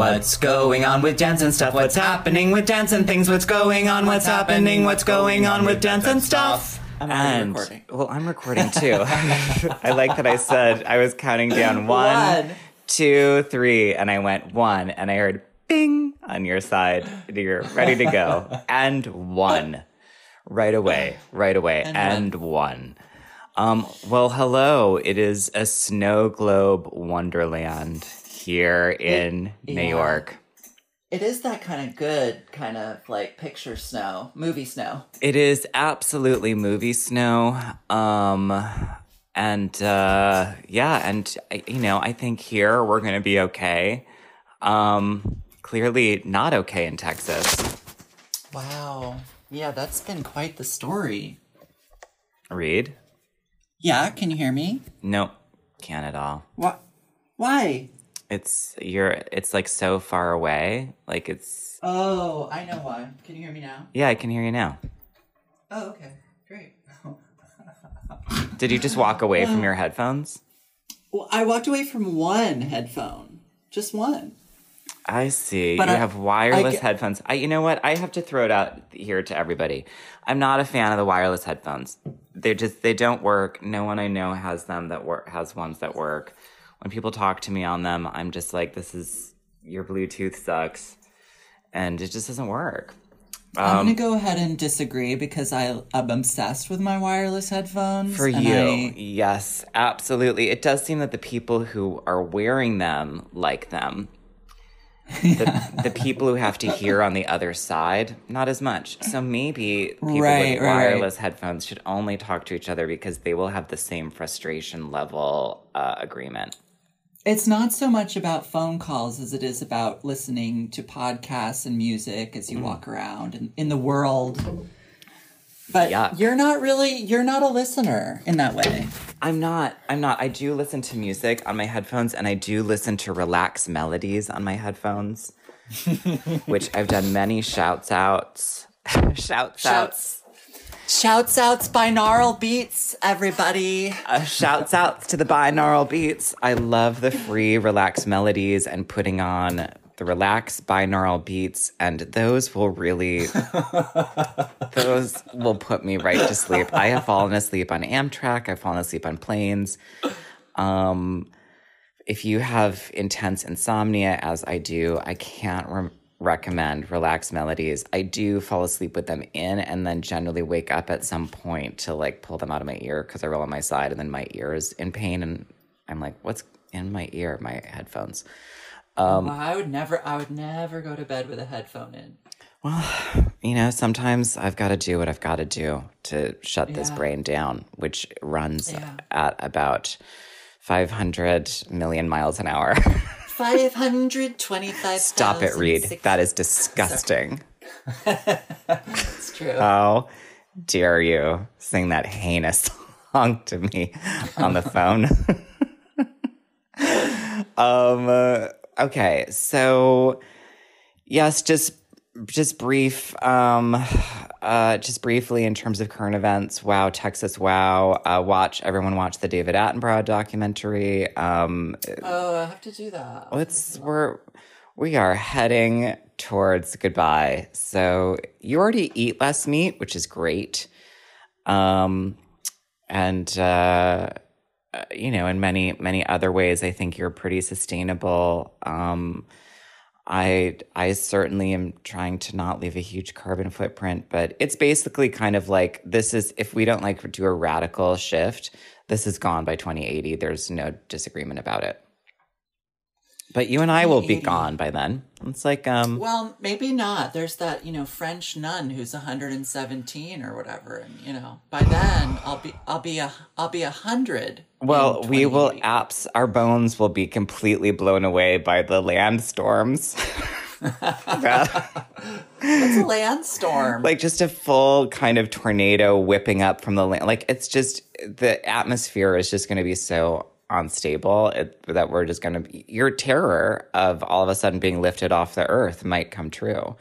What's going on with dance and stuff? What's happening with dance and things? What's going on? What's happening? What's going on with dance and stuff? I'm And recording. well, I'm recording too. I like that I said I was counting down one, One. two, three, and I went one, and I heard bing on your side. You're ready to go, and one, right away, right away, and, one. Um, well, hello. It is a snow globe wonderland here in New yeah. York. It is that kind of good, kind of like picture snow, movie snow. It is absolutely movie snow. Um and uh yeah, and you know, I think here we're going to be okay. Um clearly not okay in Texas. Wow. Yeah, that's been quite the story. Read? Yeah, can you hear me? Nope, can't at all. What? Why? It's you're it's like so far away. Like it's Oh, I know why. Can you hear me now? Yeah, I can hear you now. Oh, okay. Great. Did you just walk away from uh, your headphones? Well, I walked away from one headphone. Just one. I see. But you I- have wireless I headphones. I, you know what? I have to throw it out here to everybody. I'm not a fan of the wireless headphones. They just they don't work. No one I know has them that work has ones that work. When people talk to me on them, I'm just like, this is your Bluetooth sucks, and it just doesn't work. I'm Um, gonna go ahead and disagree because I, I'm obsessed with my wireless headphones. For you, I- yes, absolutely. It does seem that the people who are wearing them like them. The, the people who have to hear on the other side, not as much. So maybe people Right, with right, right. wireless headphones should only talk to each other because they will have the same frustration level uh, agreement. It's not so much about phone calls as it is about listening to podcasts and music as you Mm. walk around in, in the world. But Yuck. you're not really you're not a listener in that way. I'm not. I'm not. I do listen to music on my headphones, and I do listen to relaxed melodies on my headphones, which I've done many shouts outs. shouts outs. Shouts outs binaural beats, everybody. Uh, shouts outs to the binaural beats. I love the free relaxed melodies and putting on the relaxed binaural beats, and those will really, those will put me right to sleep. I have fallen asleep on Amtrak. I've fallen asleep on planes. Um, if you have intense insomnia, as I do, I can't re- recommend relaxed melodies. I do fall asleep with them in and then generally wake up at some point to like pull them out of my ear because I roll on my side and then my ear is in pain and I'm like, what's in my ear? My headphones. Um, Well, I would never I would never go to bed with a headphone in. Well, you know, sometimes I've got to do what I've got to do to shut this brain down, which runs Yeah. at about 500 million miles an hour. Five hundred twenty-five. Stop it, Reed. That is disgusting. It's true. How dare you sing that heinous song to me on the phone? um. uh, okay, so yes, just just brief. Um. Uh. Just briefly in terms of current events. Wow, Texas. Wow. Uh. Watch everyone watch the David Attenborough documentary. Um. oh, I have to do that. Let's we're we are heading towards goodbye. So you already eat less meat, which is great. Um and uh uh, you know, in many many other ways I think you're pretty sustainable. Um I I certainly am trying to not leave a huge carbon footprint, but it's basically kind of like this is if we don't like do a radical shift, this is gone by 2080. There's no disagreement about it. But you and I will be gone by then. It's like um Well, maybe not. There's that, you know, French nun who's 117 or whatever, and you know, by then I'll be I'll be a I'll be a hundred. well, we will 2080. apps our bones will be completely blown away by the land storms. It's a land storm. like just a full kind of tornado whipping up from the land. Like it's just the atmosphere is just going to be so unstable it, that we're just going to your terror of all of a sudden being lifted off the earth might come true.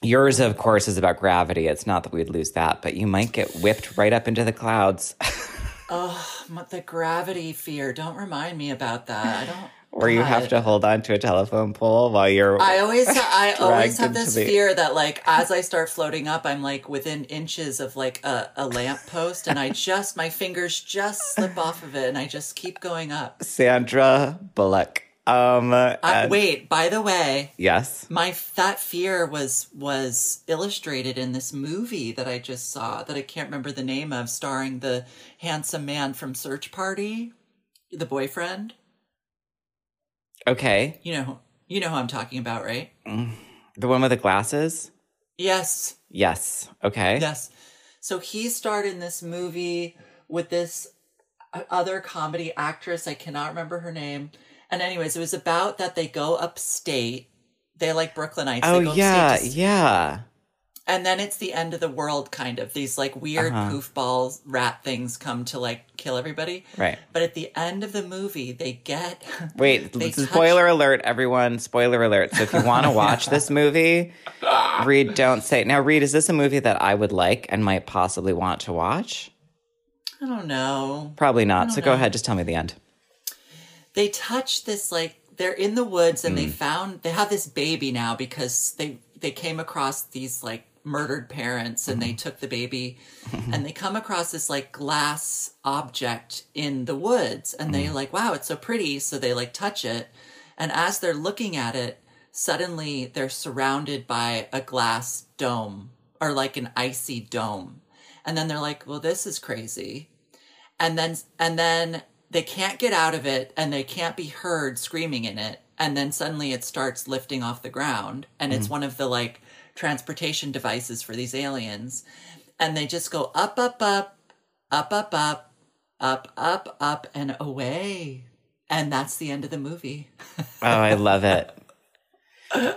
Yours, of course, is about gravity. It's not that we'd lose that, but you might get whipped right up into the clouds. oh, the gravity fear. Don't remind me about that. I don't. Where you have to hold on to a telephone pole while you're. I always, I always have this the- fear that, like, as I start floating up, I'm like within inches of like a, a lamp post, and I just my fingers just slip off of it, and I just keep going up. Sandra Bullock. Um, and- wait, by the way, Yes. my that fear was was illustrated in this movie that I just saw that I can't remember the name of, starring the handsome man from Search Party, the boyfriend. Okay. You know, you know who I'm talking about, right? The one with the glasses? Yes, Yes. Okay. yes. So he starred in this movie with this uh, other comedy actress. I cannot remember her name. And anyways, it was about that they go upstate. They like Brooklynites. Oh yeah, to yeah. And then it's the end of the world kind of these like weird Uh-huh. rat things come to like kill everybody Right. but at the end of the movie they get Wait, They touch- spoiler alert, everyone. Spoiler alert. So if you want to watch this movie, Reed, don't say. Now, Reed, is this a movie that I would like and might possibly want to watch? i don't know Probably not. So don't go ahead, just tell me the end. they touch this like they're in the woods and Mm. they found they have this baby now because they they came across these like murdered parents and Mm-hmm. they took the baby mm-hmm. and they come across this like glass object in the woods and they mm-hmm. like wow it's so pretty so they like touch it and as they're looking at it suddenly they're surrounded by a glass dome or like an icy dome and then they're like well this is crazy and then and then they can't get out of it and they can't be heard screaming in it and then suddenly it starts lifting off the ground and it's mm-hmm. one of the like transportation devices for these aliens and they just go up up up up up up up up up and away and that's the end of the movie Oh, I love it.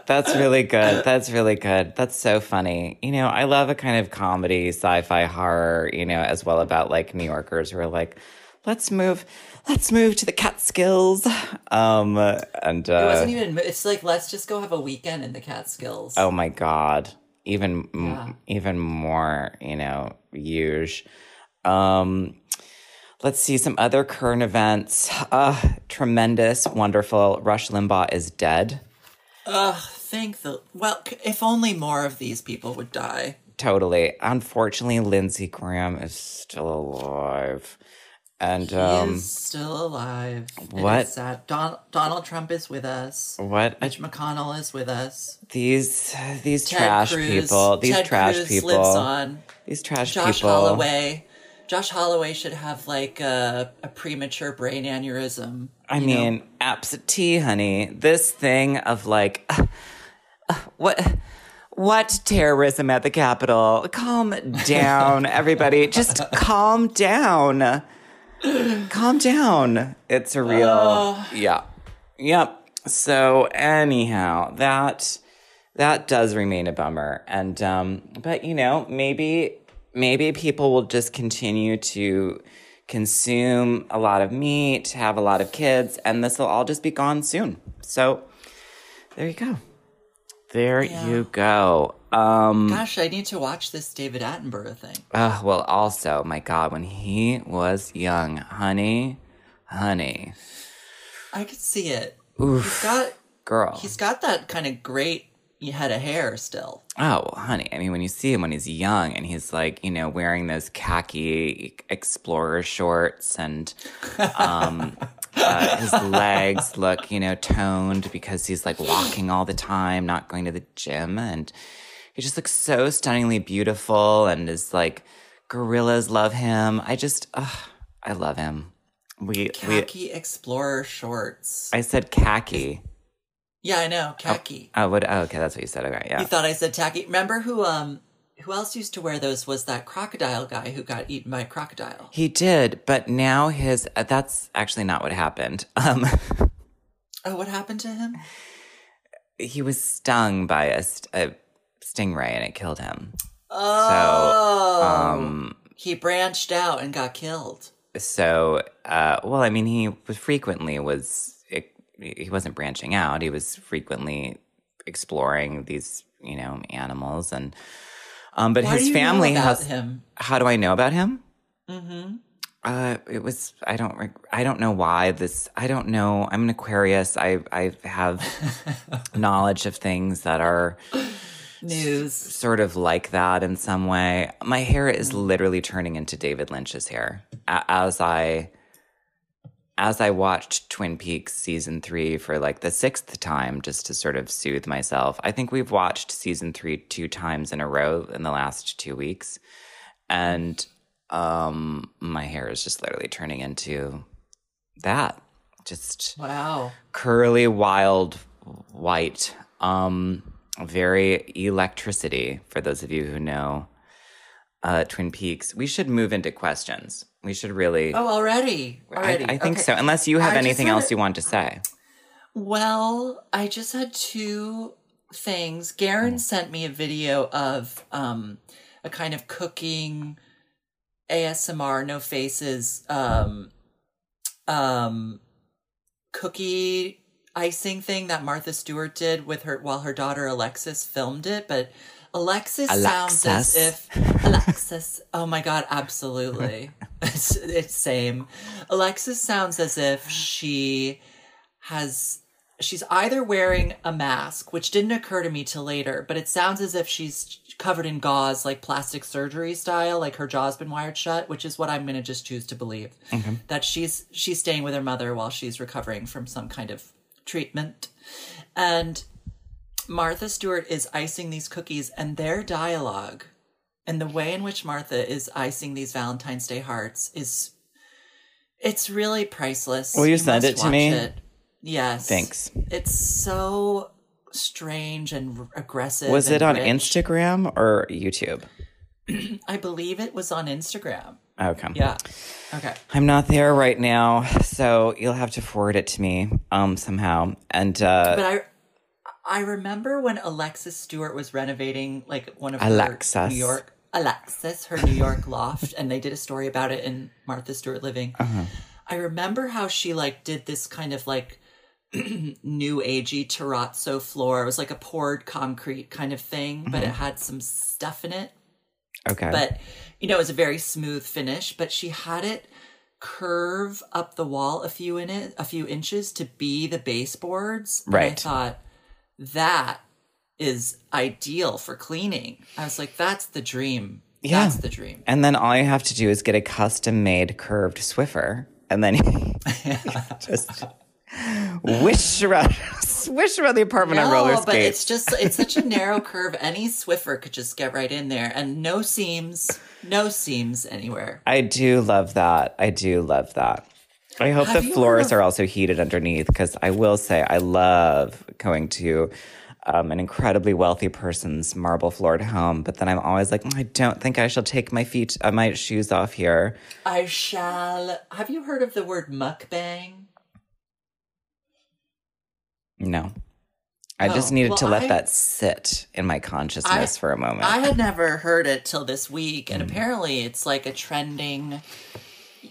That's really good. That's really good. That's so funny. You know, I love a kind of comedy, sci-fi horror, you know, as well about like New Yorkers who are like, let's move, let's move to the Catskills. Um and it uh wasn't even it's like let's just go have a weekend in the catskills oh my god. Even m- even more, you know, huge. Um Let's see some other current events. Uh, tremendous, wonderful. Rush Limbaugh is dead. ugh thank the well if only more of these people would die Totally. Unfortunately, Lindsey Graham is still alive. And he um is still alive. And what- sad. Don- Donald Trump is with us. what Mitch McConnell is with us. these these Ted trash Cruz, people, these Ted trash Cruz people, lives on. these trash Josh people. Holloway. Josh Holloway should have like a, a premature brain aneurysm. I know? mean, absentee, honey. This thing of like, uh, uh, what, what terrorism at the Capitol? Calm down, everybody. Just calm down. Calm down. It's a real, yeah, yep. So anyhow, that that does remain a bummer, and um, but you know, maybe maybe people will just continue to consume a lot of meat, have a lot of kids, and this will all just be gone soon. So there you go. There Yeah. you go. Um, Gosh, I need to watch this David Attenborough thing. uh, well, also, my God, when he was young, honey, honey, I could see it. oof, He's got girl. he's got that kind of great head of hair still. Oh, honey. I mean, when you see him when he's young and he's like, you know, wearing those khaki explorer shorts and um, uh, his legs look, you know, toned because he's like walking all the time, not going to the gym. And he just looks so stunningly beautiful and is like, gorillas love him. I just, ugh, I love him. We, we, Khaki Explorer shorts. I said khaki. yeah, I know. Khaki. Oh, what? Oh, okay. That's what you said. Okay. Yeah. You thought I said tacky. Remember who um who else used to wear those was that crocodile guy who got eaten by a crocodile. He did, but now his uh, that's actually not what happened. Um Oh, what happened to him? he was stung by a, a stingray and it killed him. Oh, Um he branched out and got killed. so uh well, I mean he was frequently was he wasn't branching out. He was frequently exploring these, you know, animals and um but Why his do you know family about has him. How do I know about him? Mm-hmm. Uh, it was. I don't. I don't know why this. I don't know. I'm an Aquarius. I I have knowledge of things that are News. sort of like that in some way. My hair is literally turning into David Lynch's hair A- as I as I watched Twin Peaks season 3 for like the 6th time just to sort of soothe myself. I think we've watched season 3 two times in a row in the last 2 weeks and um my hair is just literally turning into that. Just Wow. curly wild white um very electricity for those of you who know uh twin peaks we should move into questions we should really Oh, already. I, Already. I think Okay. so unless you have I anything else you want to say Well, I just had two things. Garen sent me a video of um, a kind of cooking ASMR, no faces, um, um, cookie icing thing that Martha Stewart did with her while her daughter Alexis filmed it. But Alexis, sounds as if Alexis. Oh my god, absolutely. it's, it's same. Alexis sounds as if she has she's either wearing a mask, which didn't occur to me till later, but it sounds as if she's covered in gauze, like plastic surgery style, like her jaw's been wired shut, which is what I'm gonna just choose to believe. That she's she's staying with her mother while she's recovering from some kind of treatment. And Martha Stewart is icing these cookies and their dialogue and the way in which Martha is icing these Valentine's Day hearts is it's really priceless. Will you send it to me? it. Yes. Thanks. It's so strange and aggressive. was it on rich. instagram or youtube I believe it was on Instagram. Okay Yeah. Okay. i'm not there right now so you'll have to forward it to me um somehow and uh But I I remember when Alexis Stewart was renovating like one of Alexis. her New York Alexis, her New York loft, and they did a story about it in Martha Stewart Living. Uh-huh. I remember how she like did this kind of like new agey terrazzo floor. It was like a poured concrete kind of thing, but Mm-hmm. it had some stuff in it. okay But you know, it was a very smooth finish. But she had it curve up the wall a few in it, a few inches to be the baseboards. And I thought that is ideal for cleaning. I was like, that's the dream. Yeah. That's the dream. And then all you have to do is get a custom made curved Swiffer and then just wish around, swish around the apartment on roller No, but it's just it's such a narrow curve. Any Swiffer could just get right in there, and no seams, no seams anywhere. I do love that. I do love that. I hope Have the floors of- are also heated underneath because I will say I love going to um, an incredibly wealthy person's marble floored home, but then I'm always like, "Mm, I don't think I shall take my feet, uh, my shoes off here. I shall. Have you heard of the word mukbang? No. I just Oh, needed well, to let I- that sit in my consciousness for a moment. I had never heard it till this week, Mm. and apparently it's like a trending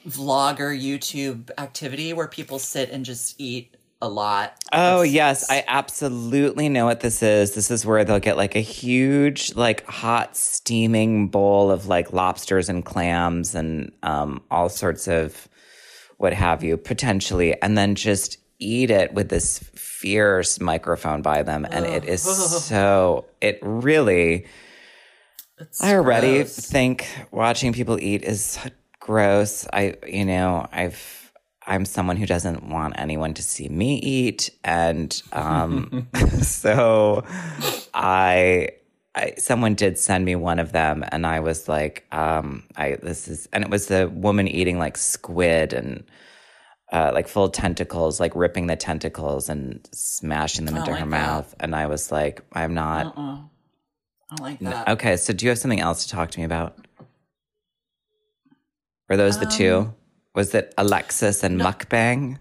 vlogger YouTube activity where people sit and just eat a lot. Oh yes, I absolutely know what this is. This is where they'll get like a huge, like hot steaming bowl of like lobsters and clams and um, all sorts of what have you, potentially, and then just eat it with this fierce microphone by them, and it is so. It really. it's I already gross. think watching people eat is gross. I, you know, I've, I'm someone who doesn't want anyone to see me eat. And, um, so I, I, someone did send me one of them and I was like, um, I, this is, and it was the woman eating like squid and, uh, like full tentacles, like ripping the tentacles and smashing them into don't her that. mouth. And I was like, I'm not, Uh-uh. I don't like that. Okay, so do you have something else to talk to me about? Were those the two? Um, Was it Alexis and Mukbang?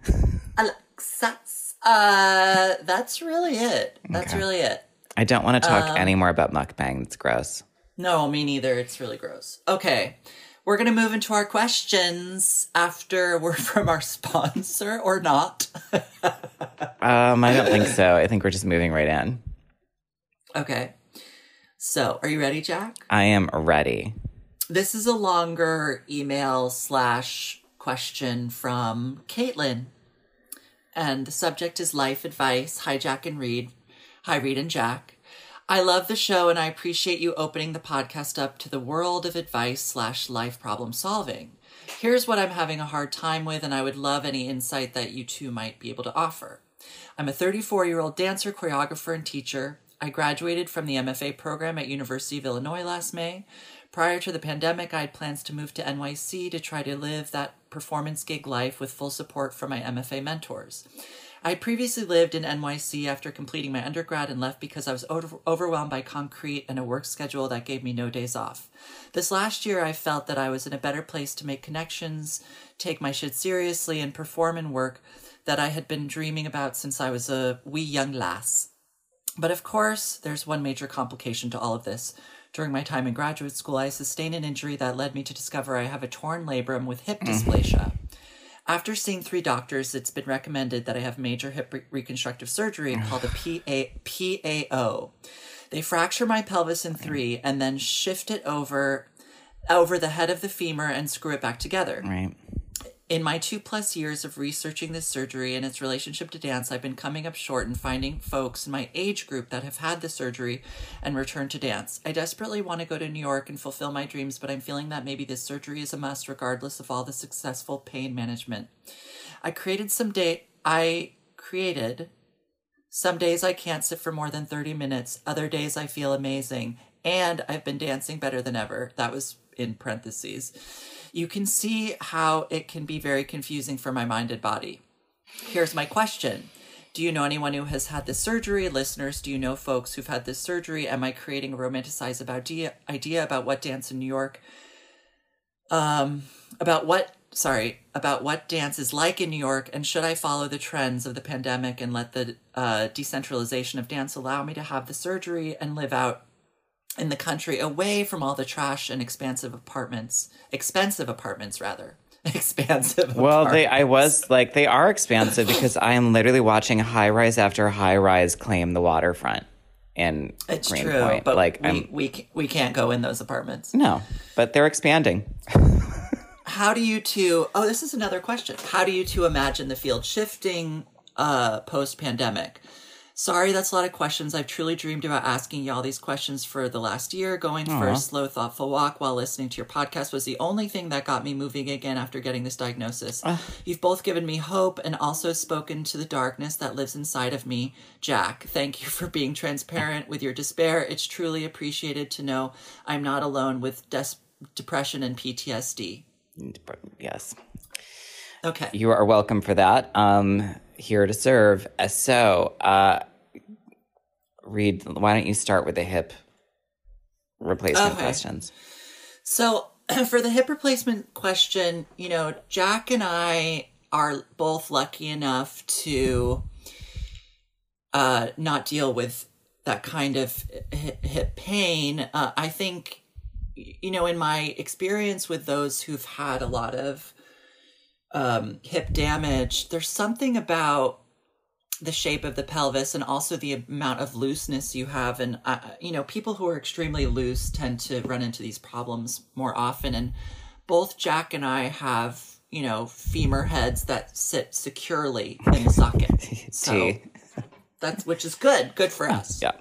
Alexis. Uh, that's really it. That's really it. I don't want to talk Um, any more about Mukbang. It's gross. No, me neither. It's really gross. Okay. We're going to move into our questions after a word from our sponsor or not. Um, I don't think so. I think we're just moving right in. okay. So, are you ready, Jack? I am ready. This is a longer email slash question from Caitlin. And the subject is life advice. Hi, Jack and Reed. Hi, Reed and Jack. I love the show and I appreciate you opening the podcast up to the world of advice slash life problem solving. Here's what I'm having a hard time with, and I would love any insight that you two might be able to offer. I'm a 34 year old dancer, choreographer, and teacher. I graduated from the MFA program at University of Illinois last May. Prior to the pandemic, I had plans to move to NYC to try to live that performance gig life with full support from my MFA mentors. I previously lived in NYC after completing my undergrad and left because I was over- overwhelmed by concrete and a work schedule that gave me no days off. This last year, I felt that I was in a better place to make connections, take my shit seriously, and perform in work that I had been dreaming about since I was a wee young lass. But of course, there's one major complication to all of this. During my time in graduate school, I sustained an injury that led me to discover I have a torn labrum with hip mm. dysplasia. After seeing three doctors, it's been recommended that I have major hip re- reconstructive surgery called a PA- PAO. They fracture my pelvis in three and then shift it over over the head of the femur and screw it back together. Right. In my two plus years of researching this surgery and its relationship to dance, I've been coming up short in finding folks in my age group that have had the surgery and returned to dance. I desperately want to go to New York and fulfill my dreams, but I'm feeling that maybe this surgery is a must regardless of all the successful pain management. I created some day I created some days I can't sit for more than 30 minutes. Other days I feel amazing. And I've been dancing better than ever. That was in parentheses. You can see how it can be very confusing for my mind and body. Here's my question Do you know anyone who has had this surgery? Listeners, do you know folks who've had this surgery? Am I creating a romanticized idea, idea about what dance in New York? Um, about what sorry about what dance is like in New York, and should I follow the trends of the pandemic and let the uh, decentralization of dance allow me to have the surgery and live out in the country away from all the trash and expansive apartments, expensive apartments rather, expansive. Well, they I was like they are expansive because I am literally watching high rise after high rise claim the waterfront in It's Greenpoint. true, but like we, I'm we we can't go in those apartments. no, but they're expanding. How do you two? Oh, this is another question. How do you two imagine the field shifting uh, post pandemic? Sorry, that's a lot of questions. I've truly dreamed about asking y'all these questions for the last year. Going for a slow, thoughtful walk while listening to your podcast was the only thing that got me moving again after getting this diagnosis. You've both given me hope and also spoken to the darkness that lives inside of me. Jack, thank you for being transparent with your despair. It's truly appreciated to know I'm not alone with des- depression and PTSD. Yes. Okay. You are welcome for that. Um, here to serve. Uh, So, uh, Reed, why don't you start with the hip replacement Okay. questions? So, for the hip replacement question, you know, Jack and I are both lucky enough to uh, not deal with that kind of hip, hip pain. Uh, I think, you know, in my experience with those who've had a lot of um, hip damage, there's something about the shape of the pelvis and also the amount of looseness you have. And uh, you know people who are extremely loose tend to run into these problems more often. And both jack and i have you know femur heads that sit securely in the socket. So that's which is good good for us. Yeah.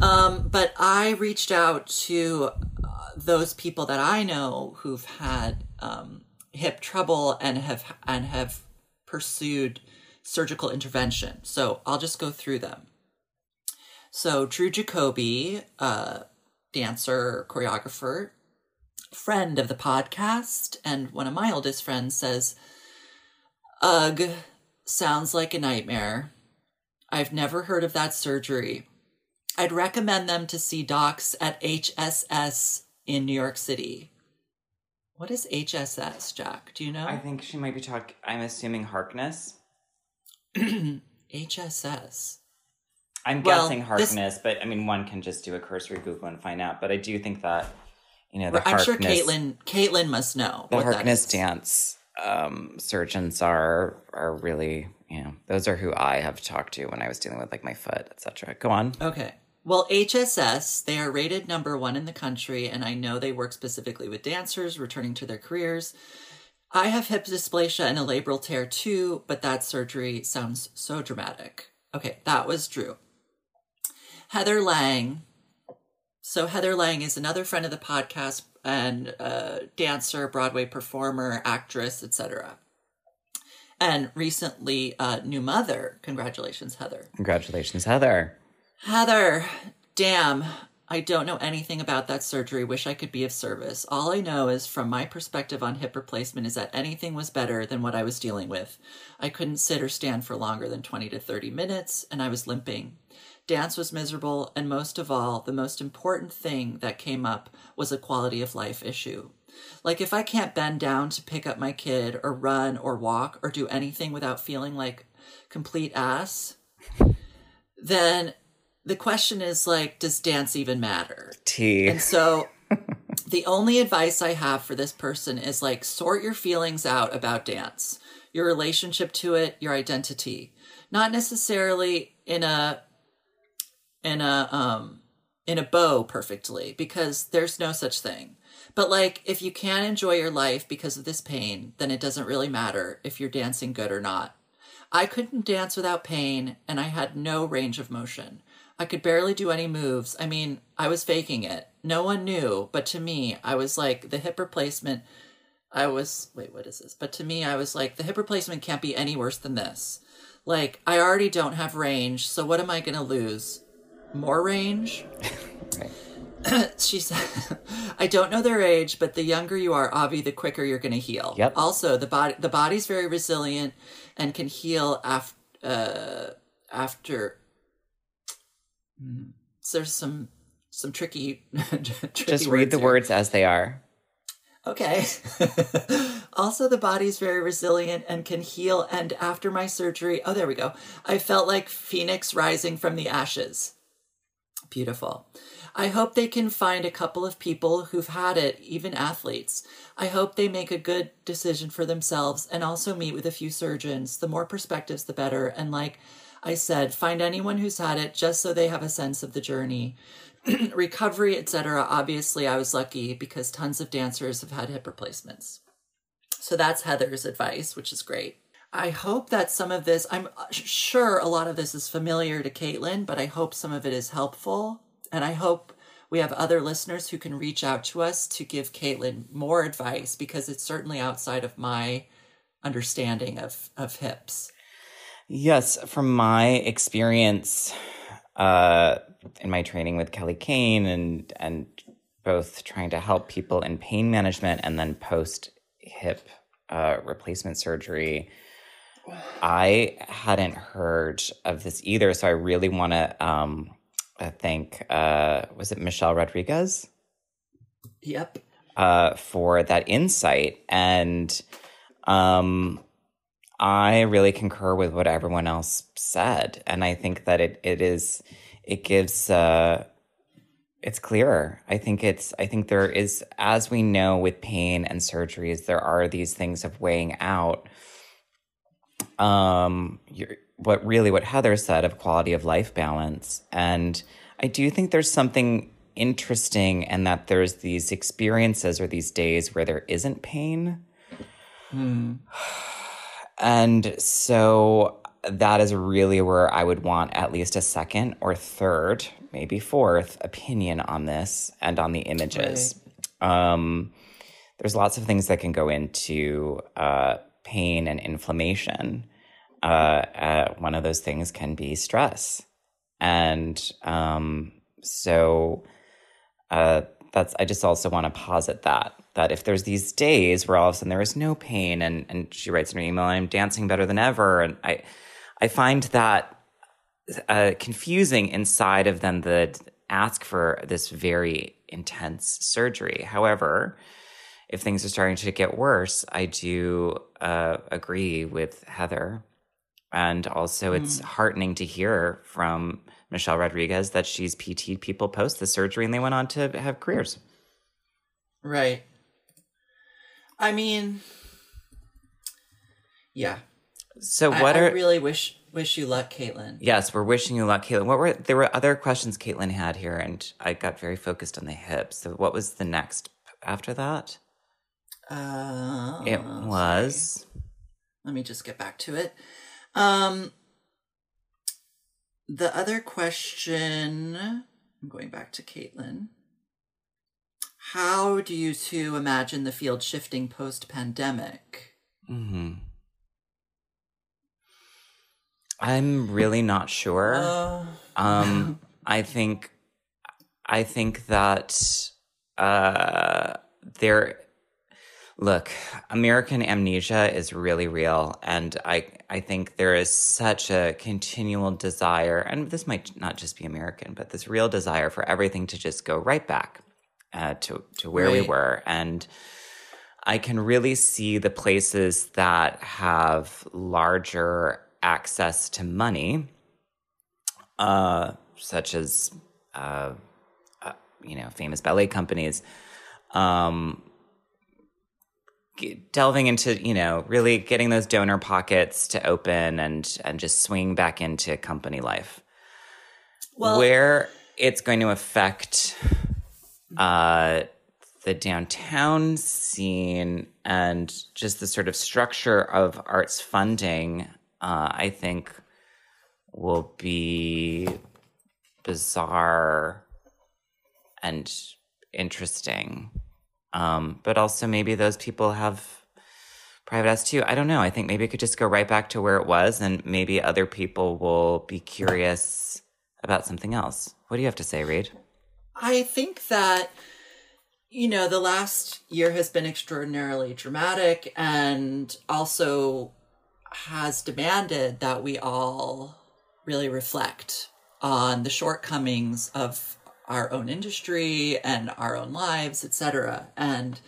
um, but I reached out to uh, those people that I know who've had um, hip trouble and have and have pursued surgical intervention. So I'll just go through them. So Drew Jacoby, uh, dancer, choreographer, friend of the podcast, and one of my oldest friends says, "Ugh, sounds like a nightmare. I've never heard of that surgery." I'd recommend them to see docs at HSS in New York City. What is HSS, Jack? Do you know? I think she might be talking, I'm assuming Harkness. HSS. I'm Well, guessing this- Harkness, but I mean, one can just do a cursory Google and find out. But I do think that, you know, the I'm sure Caitlin Caitlin must know. the what Harkness dance um, surgeons are are really, you know, those are who I have talked to when I was dealing with like my foot, etc. Go on. Okay. Well, HSS, they are rated number one in the country, and I know they work specifically with dancers returning to their careers. I have hip dysplasia and a labral tear too, but that surgery sounds so dramatic. Okay, that was Drew. Heather Lang. So, Heather Lang is another friend of the podcast and uh, dancer, Broadway performer, actress, etc. And recently, uh, new mother. Congratulations, Heather. Congratulations, Heather. Heather, damn, I don't know anything about that surgery. Wish I could be of service. All I know is, from my perspective on hip replacement, is that anything was better than what I was dealing with. I couldn't sit or stand for longer than 20 to 30 minutes, and I was limping. Dance was miserable, and most of all, the most important thing that came up was a quality of life issue. Like, if I can't bend down to pick up my kid, or run, or walk, or do anything without feeling like complete ass, then the question is like, does dance even matter? T. And so the only advice I have for this person is like sort your feelings out about dance, your relationship to it, your identity. Not necessarily in a in a um in a bow perfectly because there's no such thing. But like if you can't enjoy your life because of this pain, then it doesn't really matter if you're dancing good or not. I couldn't dance without pain and I had no range of motion. I could barely do any moves. I mean, I was faking it. No one knew, but to me, I was like the hip replacement. I was, wait, what is this? But to me, I was like, the hip replacement can't be any worse than this. Like, I already don't have range, so what am I going to lose? More range? she said, I don't know their age, but the younger you are, Avi, the quicker you're going to heal. Yep. Also, the body, the body's very resilient and can heal af- uh, after so there's some some tricky, tricky Just read the here. words as they are. Okay. also, the body's very resilient and can heal. And after my surgery, oh, there we go. I felt like Phoenix rising from the ashes. Beautiful. I hope they can find a couple of people who've had it, even athletes. I hope they make a good decision for themselves and also meet with a few surgeons. The more perspectives, the better. And like I said, find anyone who's had it just so they have a sense of the journey. Recovery, etc. Obviously, I was lucky because tons of dancers have had hip replacements. So that's Heather's advice, which is great. I hope that some of this, I'm uh, sure a lot of this is familiar to Caitlin, but I hope some of it is helpful. And I hope we have other listeners who can reach out to us to give Caitlin more advice because it's certainly outside of my understanding of, of hips. Yes, from my experience uh, in my training with Kelly Kane and and both trying to help people in pain management and then post hip uh, replacement surgery, I hadn't heard of this either. So I really want to um, uh, thank uh, was it Michelle Rodriguez Yep. uh, for that insight and um, I really concur with what everyone else said, and I think that it it is it gives uh, it's clearer. I think it's I think there is as we know with pain and surgeries, there are these things of weighing out. Um, your, what really what Heather said of quality of life balance, and I do think there's something interesting and that there's these experiences or these days where there isn't pain. And so that is really where I would want at least a second or third, maybe fourth opinion on this and on the images. Um, there's lots of things that can go into uh, pain and inflammation. Uh, uh, one of those things can be stress. And um, so uh, that's I just also want to posit that that if there's these days where all of a sudden there is no pain and and she writes in her email I'm dancing better than ever and I I find that uh, confusing inside of them the ask for this very intense surgery. However, if things are starting to get worse, I do uh, agree with Heather. And also, it's heartening to hear from Michelle Rodriguez that she's PT people post the surgery and they went on to have careers. Right. I mean, yeah. So, what I, are really wish wish you luck, Caitlin. Yes, we're wishing you luck, Caitlin. What were there were other questions Caitlin had here, and I got very focused on the hips. So, what was the next after that? Uh, it was. Let me just get back to it. Um, the other question, I'm going back to Caitlin. How do you two imagine the field shifting post pandemic? hmm I'm really not sure. Uh, Um, I think, I think that uh, there. Look, American amnesia is really real, and I I think there is such a continual desire, and this might not just be American, but this real desire for everything to just go right back uh, to to where we were, and I can really see the places that have larger access to money uh, such as uh, uh, you know famous ballet companies, um, delving into you know really getting those donor pockets to open and and just swing back into company life. well, Where it's going to affect uh, the downtown scene and just the sort of structure of arts funding, uh, I think will be bizarre and interesting. Um, but also maybe those people have private S too. I don't know. I think maybe it could just go right back to where it was and maybe other people will be curious about something else. What do you have to say, Reed? I think that you know the last year has been extraordinarily dramatic and also has demanded that we all really reflect on the shortcomings of our own industry and our own lives, etc. And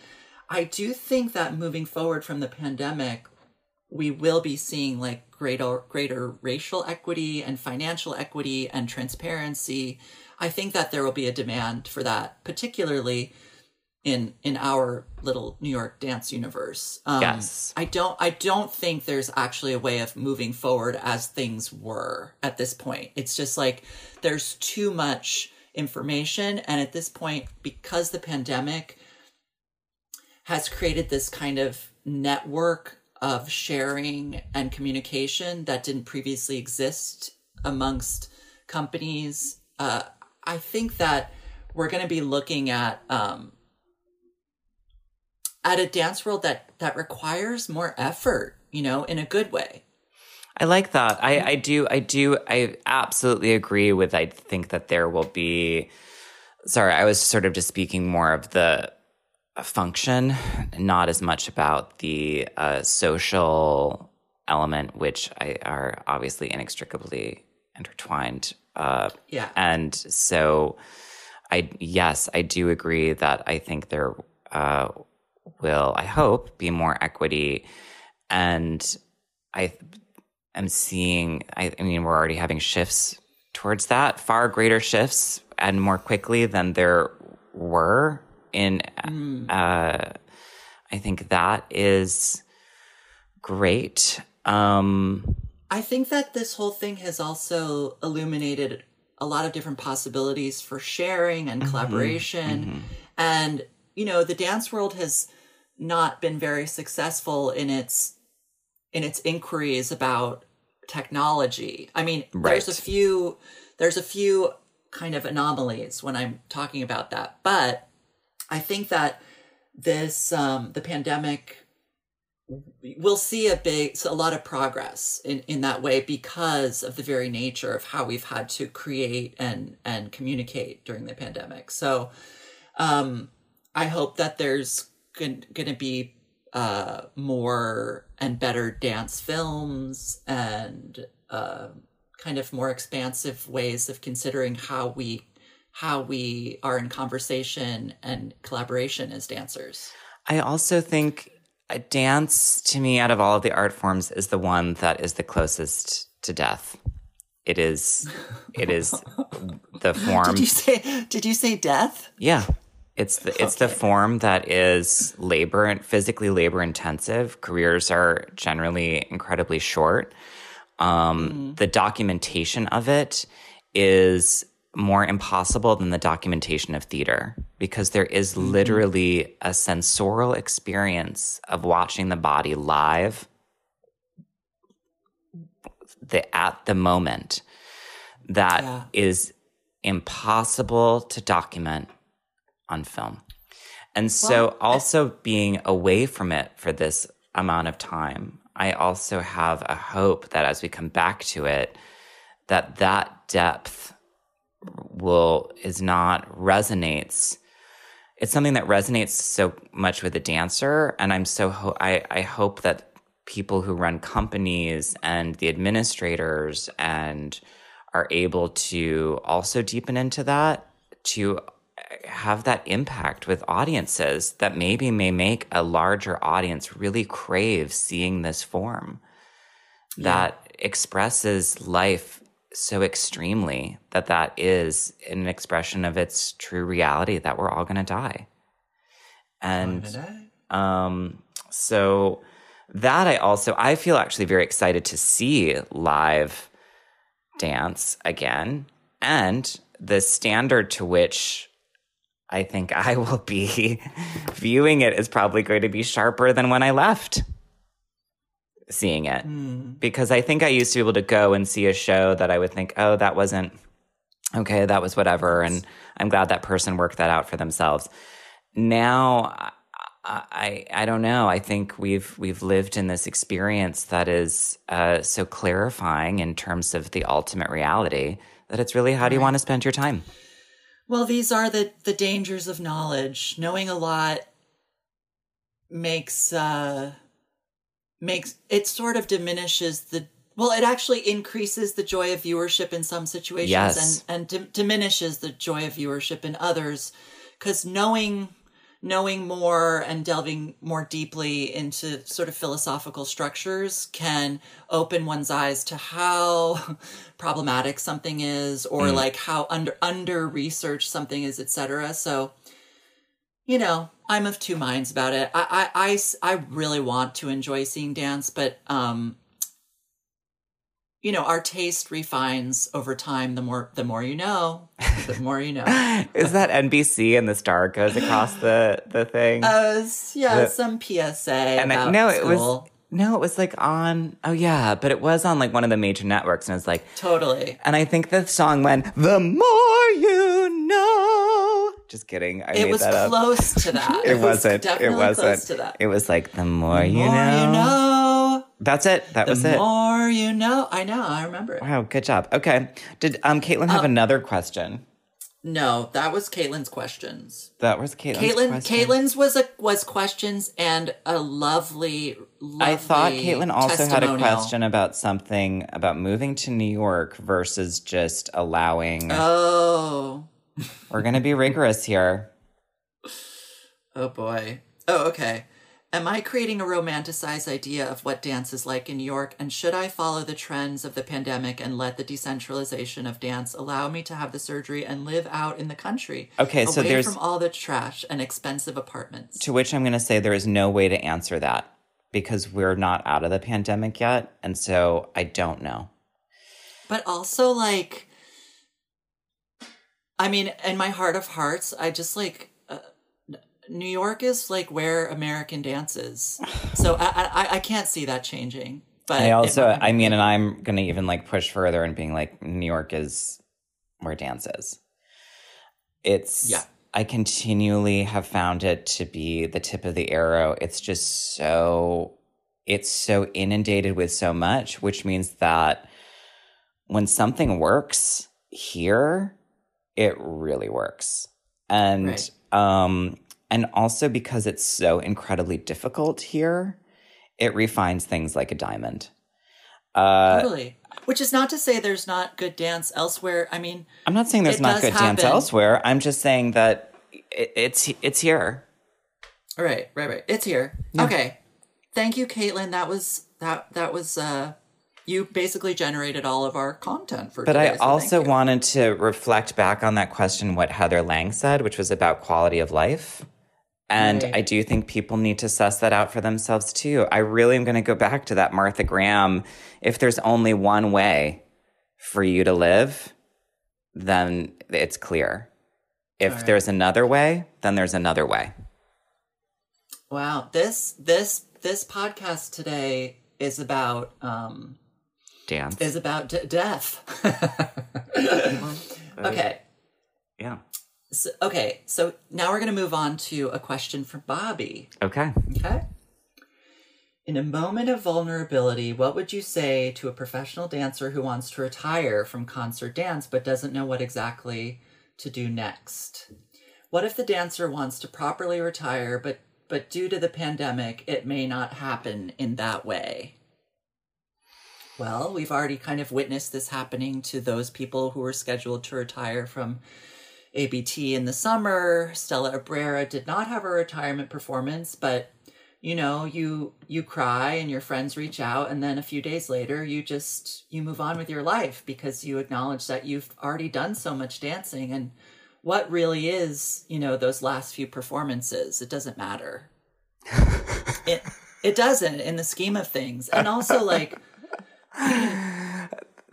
I do think that moving forward from the pandemic, we will be seeing like greater greater racial equity and financial equity and transparency. I think that there will be a demand for that, particularly in in our little New York dance universe. Um, Yes. I don't I don't think there's actually a way of moving forward as things were at this point. It's just like there's too much information and at this point because the pandemic has created this kind of network of sharing and communication that didn't previously exist amongst companies. Uh, I think that we're going to be looking at um, at a dance world that that requires more effort, you know, in a good way. I like that. I, I do. I do. I absolutely agree with. I think that there will be. Sorry, I was sort of just speaking more of the function, not as much about the uh, social element, which I, are obviously inextricably intertwined. Uh, Yeah. and so, I yes, I do agree that I think there uh, will, I hope, be more equity, and I am seeing. I, I mean, we're already having shifts towards that, far greater shifts, and more quickly than there were in. Uh, I think that is great. Um, I think that this whole thing has also illuminated a lot of different possibilities for sharing and collaboration. And, you know, the dance world has not been very successful in its in its inquiries about technology. I mean, there's a few there's a few kind of anomalies when I'm talking about that, but I think that this um the pandemic we'll see a big a lot of progress in in that way because of the very nature of how we've had to create and and communicate during the pandemic. So um i hope that there's going to be uh more and better dance films and uh, kind of more expansive ways of considering how we how we are in conversation and collaboration as dancers I also think a dance, to me, out of all of the art forms, is the one that is the closest to death. It is. It is the form. Did you say? Did you say death? Yeah. It's the it's the form that is labor and physically labor intensive. Careers are generally incredibly short. Um, The documentation of it is more impossible than the documentation of theater because there is mm-hmm. literally a sensorial experience of watching the body live the at the moment that Yeah. is impossible to document on film. And so Well, also being away from it for this amount of time, I also have a hope that as we come back to it that that depth will is not resonates. It's something that resonates so much with the dancer and i'm so ho- I, I hope that people who run companies and the administrators and are able to also deepen into that to have that impact with audiences that maybe may make a larger audience really crave seeing this form that expresses life so extremely that that is an expression of its true reality that we're all going to die. And um so that i also i feel actually very excited to see live dance again. And the standard to which i think i will be viewing it is probably going to be sharper than when i left seeing it because I think I used to be able to go and see a show that I would think, oh, that wasn't okay, that was whatever, and I'm glad that person worked that out for themselves. Now, I, I, I don't know. I think we've we've lived in this experience that is uh, so clarifying in terms of the ultimate reality that it's really how do you want to spend your time? Well, these are the the dangers of knowledge. Knowing a lot makes uh makes it sort of diminishes the well, it actually increases the joy of viewership in some situations Yes. and and di- diminishes the joy of viewership in others. Cuz knowing knowing more and delving more deeply into sort of philosophical structures can open one's eyes to how problematic something is or mm. like how under under researched something is etc so you know i'm of two minds about it I, I, I, I really want to enjoy seeing dance but um you know our taste refines over time the more the more you know the more you know Is that NBC and the star goes across the the thing? Uh, yeah, The- some PSA and I, no, it was no, it was like on. Oh yeah, but it was on like one of the major networks, and it was like, totally. and I think the song went, "The more you know." Just kidding. I It made was that up. close to that. It was wasn't. It Definitely wasn't. close to that. It was like the more, the you, more know. you know, That's it. That the was it. The more you know. I know. I remember it. Wow, good job. Okay. Did um Caitlin have another question? No, that was Caitlin's questions. That was Caitlin's Caitlin, question. Caitlin's was a was questions and a lovely. lovely I thought Caitlin also had a question about something about moving to New York versus just allowing. Oh, We're going to be rigorous here. oh boy. Oh, okay. Am I creating a romanticized idea of what dance is like in New York? And should I follow the trends of the pandemic and let the decentralization of dance allow me to have the surgery and live out in the country? Okay, so away there's- from all the trash and expensive apartments. To which I'm going to say there is no way to answer that because we're not out of the pandemic yet. And so I don't know. But also, like, I mean, in my heart of hearts, I just like uh, New York is like where American dance is. So I, I I can't see that changing. But I also, I mean, and I'm going to even like push further and being like, New York is where dance is. It's, Yeah. I continually have found it to be the tip of the arrow. It's just so, it's so inundated with so much, which means that when something works here, it really works. And, Right. um, and also because it's so incredibly difficult here, it refines things like a diamond. Uh, totally. Which is not to say there's not good dance elsewhere. I mean, I'm not saying there's not good dance elsewhere. I'm just saying that it, it's it's here. right, right, right. It's here. Okay. Thank you, Caitlin. That was that that was uh you basically generated all of our content for But today. I so also wanted to reflect back on that question what Heather Lang said, which was about quality of life. And Right. I do think people need to suss that out for themselves too. I really am going to go back to that Martha Graham. If there's only one way for you to live, then it's clear. If right. there's another way, then there's another way. Wow, this this this podcast today is about um Dance. is about d- death. okay. yeah. So, okay, so now we're going to move on to a question from Bobby. Okay. Okay. In a moment of vulnerability, what would you say to a professional dancer who wants to retire from concert dance but doesn't know what exactly to do next? What if the dancer wants to properly retire but but due to the pandemic it may not happen in that way? Well, we've already kind of witnessed this happening to those people who were scheduled to retire from ABT in the summer. Stella Abrera did not have a retirement performance, but you know, you you cry and your friends reach out and then a few days later you just you move on with your life because you acknowledge that you've already done so much dancing and what really is, you know, those last few performances, it doesn't matter. it it doesn't in the scheme of things. And also like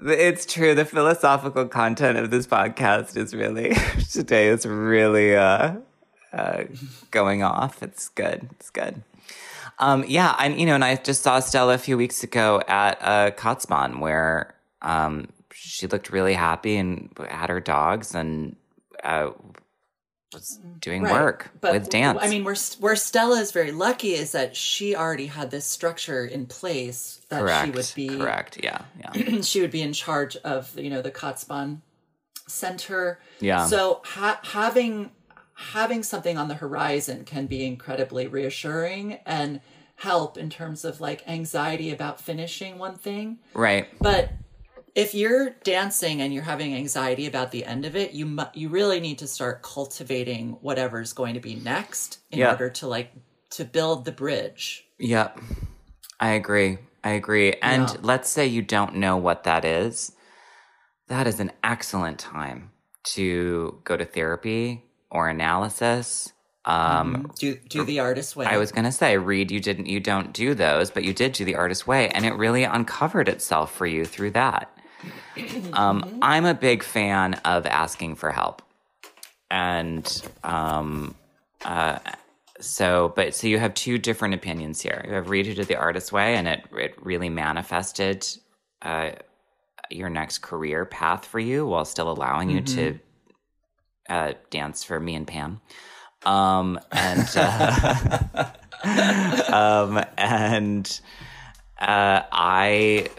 It's true. The philosophical content of this podcast is really today is really uh, uh, going off. It's good. It's good. Um, yeah, and you know, and I just saw Stella a few weeks ago at uh, Kaatsbaan where um, she looked really happy and had her dogs and uh, was mm-hmm. doing Right. work But, with dance. I mean, where where Stella is very lucky is that she already had this structure in place that correct. she would be correct. Yeah, yeah. she would be in charge of you know the Kaatsbaan Center. Yeah. So ha- having having something on the horizon can be incredibly reassuring and help in terms of like anxiety about finishing one thing. right. But if you're dancing and you're having anxiety about the end of it, you mu- you really need to start cultivating whatever's going to be next in Yeah. order to like to build the bridge. Yep. I agree. I agree. And Yeah. let's say you don't know what that is. That is an excellent time to go to therapy or analysis. Um, Do do the artist way. I was going to say, Reed, you didn't, you don't do those, but you did do the artist way, and it really uncovered itself for you through that. Um, I'm a big fan of asking for help, and um, uh, so, but so you have two different opinions here. You have Reed who did the artist way, and it it really manifested uh, your next career path for you, while still allowing you to uh, dance for me and Pam. Um, and uh, um, and uh, I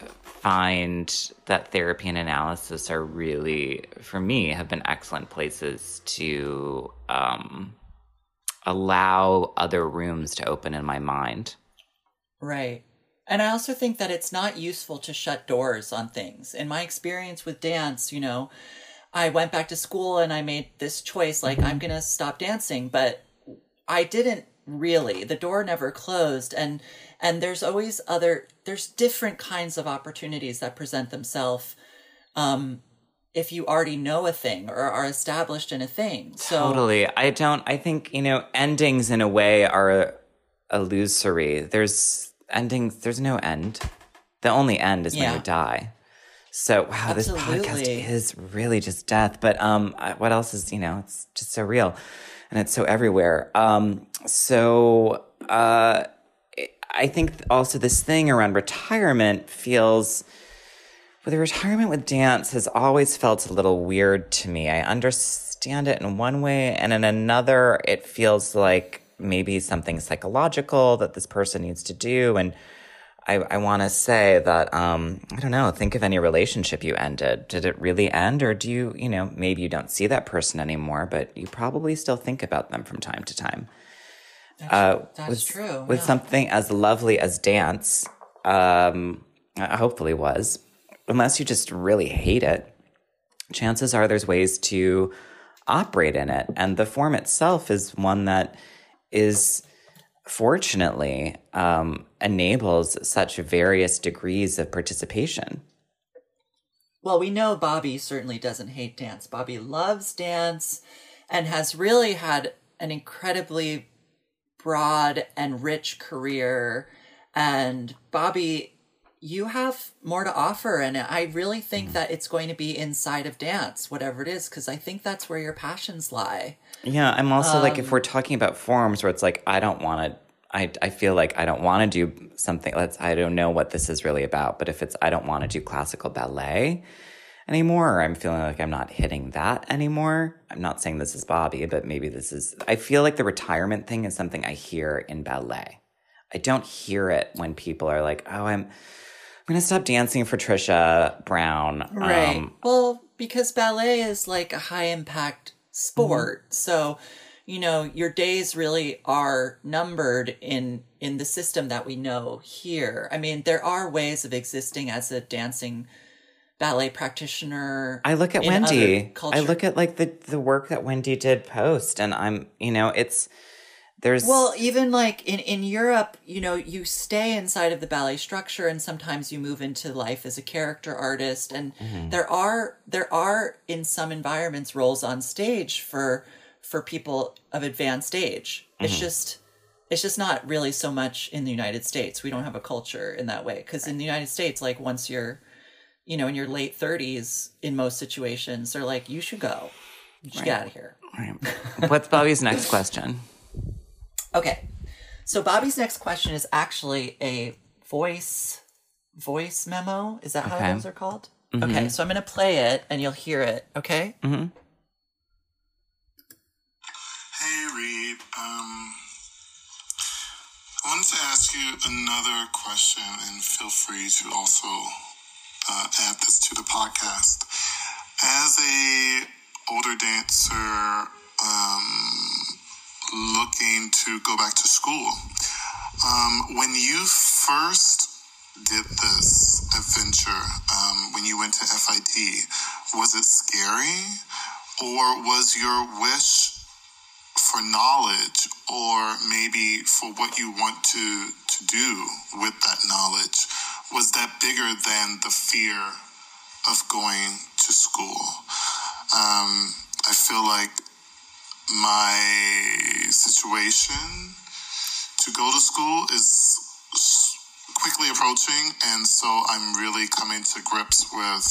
find that therapy and analysis are really, for me, have been excellent places to um, allow other rooms to open in my mind. Right. And I also think that it's not useful to shut doors on things. In my experience with dance, you know, I went back to school and I made this choice like I'm going to stop dancing, but I didn't really. The door never closed and and there's always other there's different kinds of opportunities that present themselves um if you already know a thing or are established in a thing. So Totally. I don't, I think, you know, endings in a way are illusory. There's endings, there's no end. The only end is when you die. So, wow, this podcast is really just death. But um, what else is, you know, it's just so real and it's so everywhere. Um, so, uh, I think also this thing around retirement feels well, the retirement with dance has always felt a little weird to me. I understand it in one way, and in another, it feels like maybe something psychological that this person needs to do. And I, I want to say that, um, I don't know, think of any relationship you ended. Did it really end? Or do you, you know, maybe you don't see that person anymore, but you probably still think about them from time to time uh, that's with, true, With yeah. something as lovely as dance, um, uh, hopefully was, unless you just really hate it, chances are there's ways to operate in it. And the form itself is one that is fortunately um, enables such various degrees of participation. Well, we know Bobby certainly doesn't hate dance. Bobby loves dance and has really had an incredibly broad and rich career. And Bobby, you have more to offer and i really think that it's going to be inside of dance whatever it is because i think that's where your passions lie Yeah, I'm also like, Um, if we're talking about forms where it's like, I don't want to, I, I feel like I don't want to do something, let's, I don't know what this is really about, but if it's, I don't want to do classical ballet anymore, or I'm feeling like I'm not hitting that anymore. I'm not saying this is Bobby, but maybe this is, I feel like the retirement thing is something I hear in ballet. I don't hear it when people are like, oh, I'm, I'm to stop dancing for Trisha Brown. Right. Um, well, because ballet is like a high impact sport. Mm-hmm. So, you know, your days really are numbered in in the system that we know here. I mean, there are ways of existing as a dancing ballet practitioner. I look at Wendy. I look at like the the work that Wendy did post, and I'm you know it's there's Well, even like in, in Europe, you know, you stay inside of the ballet structure and sometimes you move into life as a character artist and Mm-hmm. there are there are in some environments roles on stage for for people of advanced age. It's Mm-hmm. just it's just not really so much in the United States. We don't have a culture in that way cuz in the United States like once you're you know, in your late 30s in most situations, they're like you should go. You should get out of here. what's Bobby's next question? Okay. So Bobby's next question is actually a voice voice memo. Is that how Okay. those are called? Okay, so I'm going to play it and you'll hear it, okay? Hey Reed, um, I wanted to ask you another question, and feel free to also uh, add this to the podcast. As a older dancer, um, looking to go back to school, um, when you first did this adventure, um, when you went to FIT, was it scary, or was your wish for knowledge or maybe for what you want to to do with that knowledge was that bigger than the fear of going to school um, i feel like my situation to go to school is quickly approaching and so i'm really coming to grips with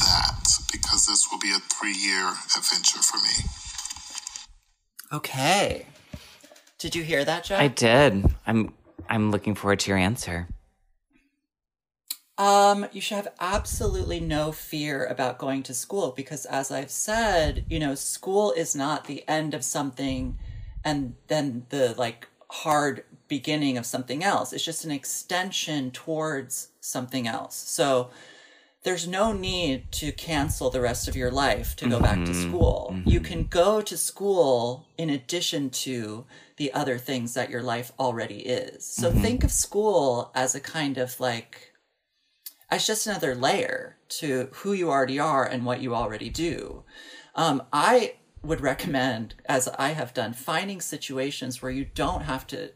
that because this will be a three-year adventure for me Okay. Did you hear that, Jack? I did. I'm I'm looking forward to your answer. Um, you should have absolutely no fear about going to school because, as I've said, you know, school is not the end of something and then the like hard beginning of something else. It's just an extension towards something else. So there's no need to cancel the rest of your life to go back to mm-hmm. school. You mm-hmm. can go to school in addition to the other things that your life already is. So mm-hmm. think of school as a kind of like, it's just another layer to who you already are and what you already do. Um, I would recommend, as I have done, finding situations where you don't have to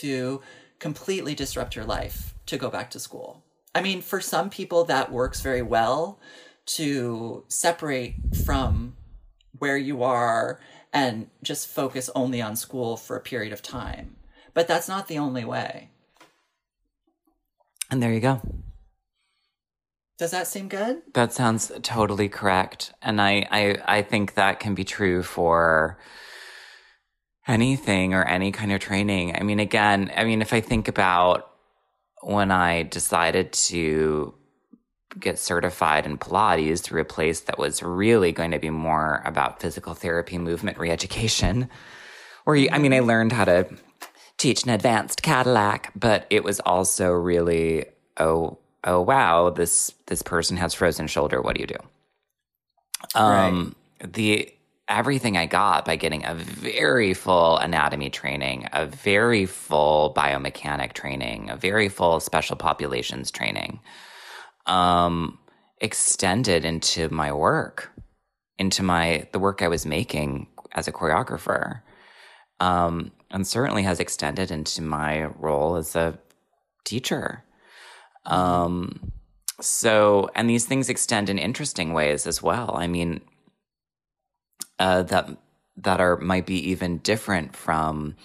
to completely disrupt your life to go back to school. I mean, for some people that works very well to separate from where you are and just focus only on school for a period of time. But that's not the only way. And there you go. Does that seem good? That sounds totally correct. And I, I, I think that can be true for anything or any kind of training. I mean, again, I mean, if I think about when I decided to get certified in Pilates through a place that was really going to be more about physical therapy, movement re-education, where you, I mean, I learned how to teach an advanced Cadillac, but it was also really, oh, oh wow, this this person has frozen shoulder. What do you do? Um, the everything I got by getting a very full anatomy training, a very full biomechanic training, a very full special populations training, um, extended into my work, into my the work I was making as a choreographer, um, and certainly has extended into my role as a teacher. Um, so, and these things extend in interesting ways as well. I mean, uh, that that are might be even different from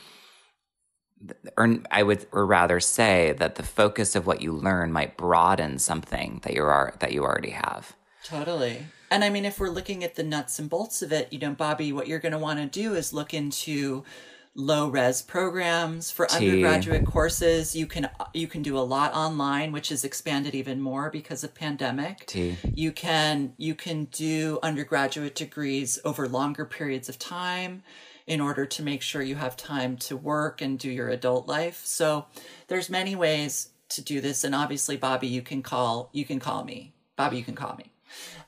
or I would, or rather say that the focus of what you learn might broaden something that you are that you already have. Totally. And I mean, if we're looking at the nuts and bolts of it, you know, Bobby, what you're going to want to do is look into low res programs for undergraduate courses. You can you can do a lot online, which has expanded even more because of pandemic. You can you can do undergraduate degrees over longer periods of time in order to make sure you have time to work and do your adult life. So there's many ways to do this and obviously Bobby you can call you can call me. Bobby you can call me.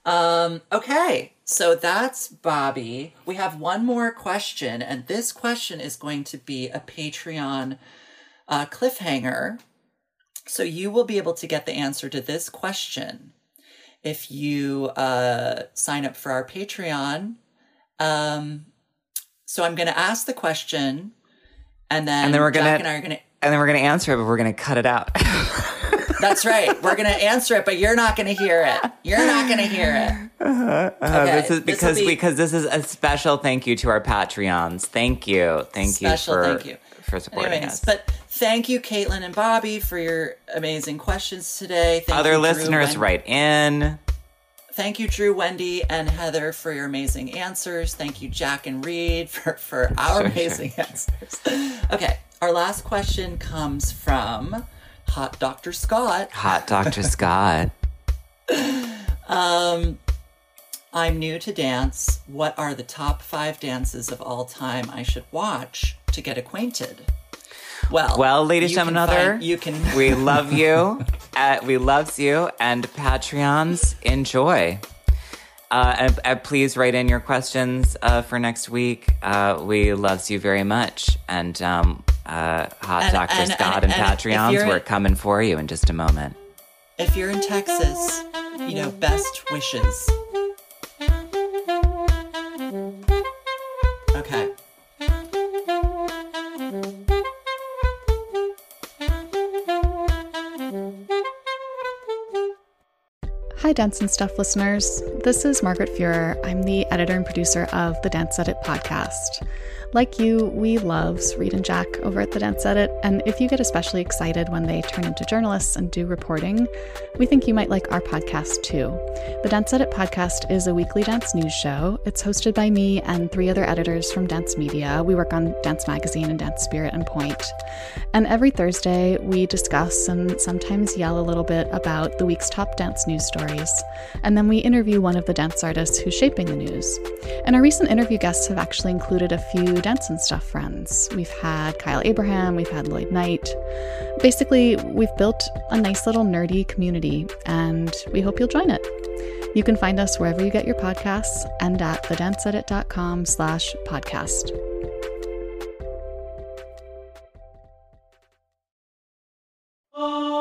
Um, okay, so that's Bobby. We have one more question, and this question is going to be a Patreon uh, cliffhanger. So you will be able to get the answer to this question if you uh, sign up for our Patreon. Um, so I'm going to ask the question, and then And then we're Jack gonna- and I are going to. And then we're gonna answer it, but we're gonna cut it out. That's right. We're going to answer it, but you're not going to hear it. You're not going to hear it. Uh, Okay, this is because be- because this is a special thank you to our Patreons. Thank you, thank Special you for thank you. for supporting Anyways, us. but thank you, Caitlin and Bobby, for your amazing questions today. Thank Other you, Drew, listeners, Wen- write in. Thank you, Drew, Wendy, and Heather for your amazing answers. Thank you, Jack and Reed, for, for our Sure, amazing answers. Okay, our last question comes from Hot Dr. Scott. Hot Dr. Scott. um, I'm new to dance. What are the top five dances of all time I should watch to get acquainted? Well, Well, ladies and gentlemen, you can. we love you. Uh, we loves you, and Patreons enjoy. Uh, and, and please write in your questions uh, for next week. Uh, we loves you very much, and um, uh, hot And- Dr. and- Scott and- and, and Patreons. We're coming for you in just a moment. If you're in Texas, you know, best wishes. Okay. Hi, Dance and Stuff listeners. This is Margaret Fuhrer. I'm the editor and producer of the Dance Edit podcast. Like you, we love Reed and Jack over at the Dance Edit, and if you get especially excited when they turn into journalists and do reporting, we think you might like our podcast too. The Dance Edit podcast is a weekly dance news show. It's hosted by me and three other editors from Dance Media. We work on Dance Magazine and Dance Spirit and Pointe. And every Thursday, we discuss and sometimes yell a little bit about the week's top dance news stories. And then we interview one of the dance artists who's shaping the news. And our recent interview guests have actually included a few the Dance and Stuff friends. We've had Kyle Abraham, we've had Lloyd Knight. Basically, we've built a nice little nerdy community, and we hope you'll join it. You can find us wherever you get your podcasts and at thedanceedit.com slash podcast. Oh!